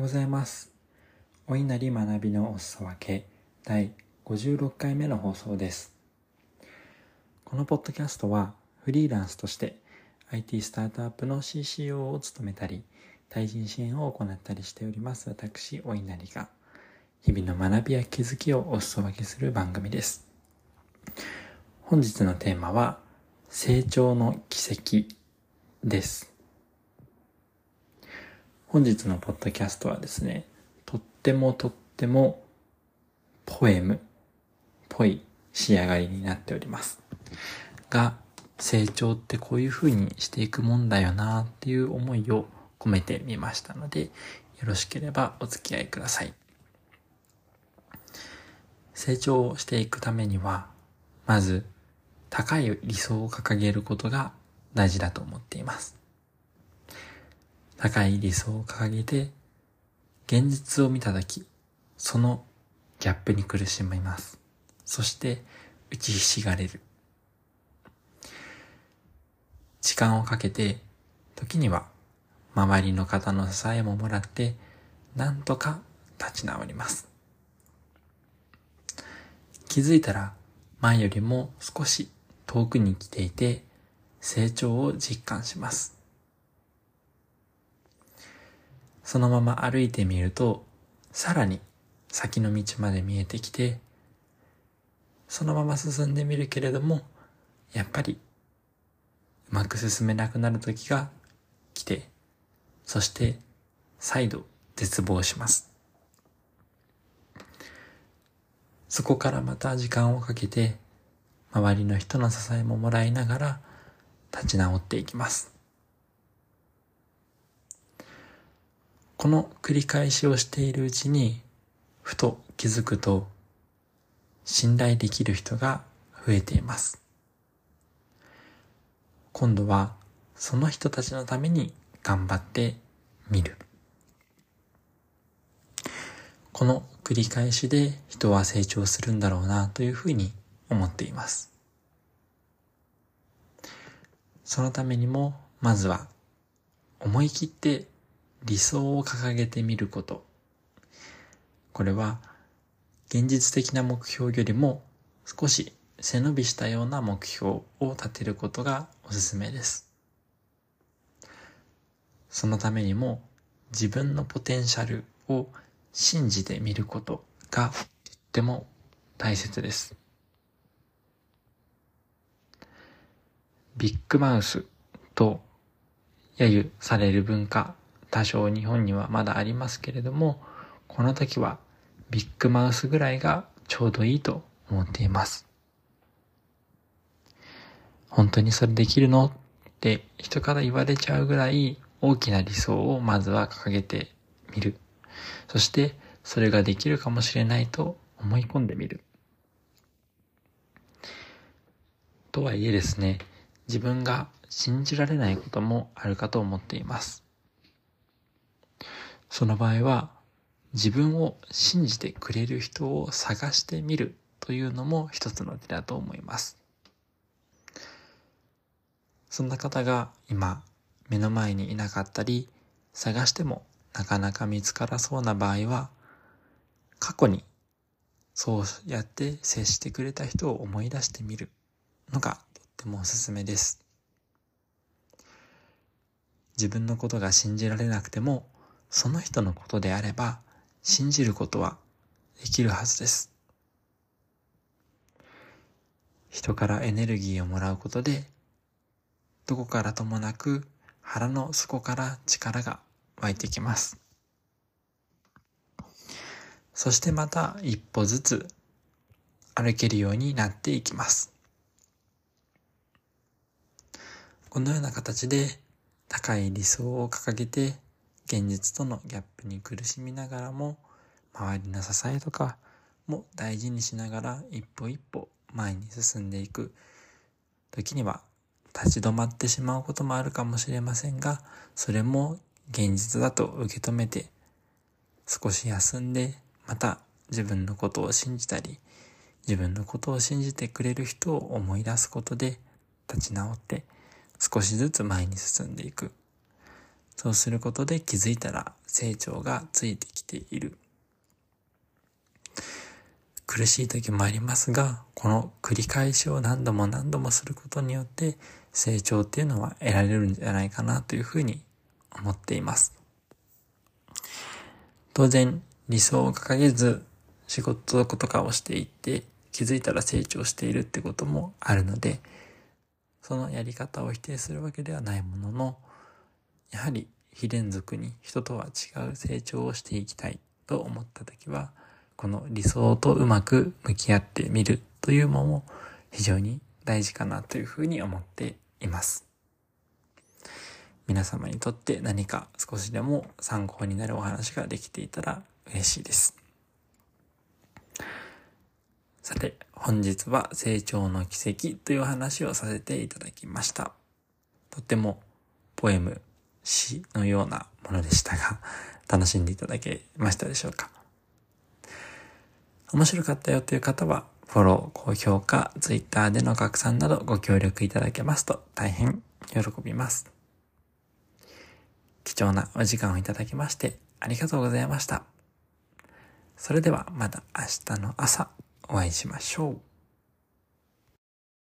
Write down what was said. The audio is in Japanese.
ようございます。お稲荷学びのお裾分け第56回目の放送です。このポッドキャストはフリーランスとして IT スタートアップの CCO を務めたり、対人支援を行ったりしております私、お稲荷が日々の学びや気づきをお裾分けする番組です。本日のテーマは成長の奇跡です。本日のポッドキャストはですね、とってもとってもポエムっぽい仕上がりになっております。が、成長ってこういう風にしていくもんだよなっていう思いを込めてみましたので、よろしければお付き合いください。成長していくためには、まず高い理想を掲げることが大事だと思っています。高い理想を掲げて、現実を見たとき、そのギャップに苦しみます。そして、打ちひしがれる。時間をかけて、時には、周りの方の支えももらって、なんとか立ち直ります。気づいたら、前よりも少し遠くに来ていて、成長を実感します。そのまま歩いてみると、さらに先の道まで見えてきて、そのまま進んでみるけれども、やっぱりうまく進めなくなる時が来て、そして再度絶望します。そこからまた時間をかけて、周りの人の支えももらいながら立ち直っていきます。この繰り返しをしているうちに、ふと気づくと、信頼できる人が増えています。今度は、その人たちのために頑張ってみる。この繰り返しで人は成長するんだろうなというふうに思っています。そのためにも、まずは思い切って理想を掲げてみること。これは現実的な目標よりも少し背伸びしたような目標を立てることがおすすめです。そのためにも自分のポテンシャルを信じてみることがとっても大切です。ビッグマウスと揶揄される文化多少日本にはまだありますけれども、この時はビッグマウスぐらいがちょうどいいと思っています。本当にそれできるのって人から言われちゃうぐらい大きな理想をまずは掲げてみる。そしてそれができるかもしれないと思い込んでみる。とはいえですね、自分が信じられないこともあるかと思っています。その場合は自分を信じてくれる人を探してみるというのも一つの手だと思います。そんな方が今目の前にいなかったり探してもなかなか見つからそうな場合は過去にそうやって接してくれた人を思い出してみるのがとってもおすすめです。自分のことが信じられなくてもその人のことであれば信じることはできるはずです。人からエネルギーをもらうことで、どこからともなく腹の底から力が湧いてきます。そしてまた一歩ずつ歩けるようになっていきます。このような形で高い理想を掲げて現実とのギャップに苦しみながらも周りの支えとかも大事にしながら一歩一歩前に進んでいく。時には立ち止まってしまうこともあるかもしれませんがそれも現実だと受け止めて少し休んでまた自分のことを信じたり自分のことを信じてくれる人を思い出すことで立ち直って少しずつ前に進んでいく。そうすることで気づいたら成長がついてきている。苦しい時もありますが、この繰り返しを何度も何度もすることによって成長っていうのは得られるんじゃないかなというふうに思っています。当然理想を掲げず仕事とかをしていって気づいたら成長しているってこともあるので、そのやり方を否定するわけではないものの、やはり非連続に人とは違う成長をしていきたいと思った時は、この理想とうまく向き合ってみるというのも非常に大事かなというふうに思っています。皆様にとって何か少しでも参考になるお話ができていたら嬉しいです。さて、本日は成長の奇跡という話をさせていただきました。とてもポエム、詩のようなものでしたが、楽しんでいただけましたでしょうか？面白かったよという方は、フォロー、高評価、ツイッターでの拡散などご協力いただけますと大変喜びます。貴重なお時間をいただきましてありがとうございました。それではまた明日の朝お会いしましょう。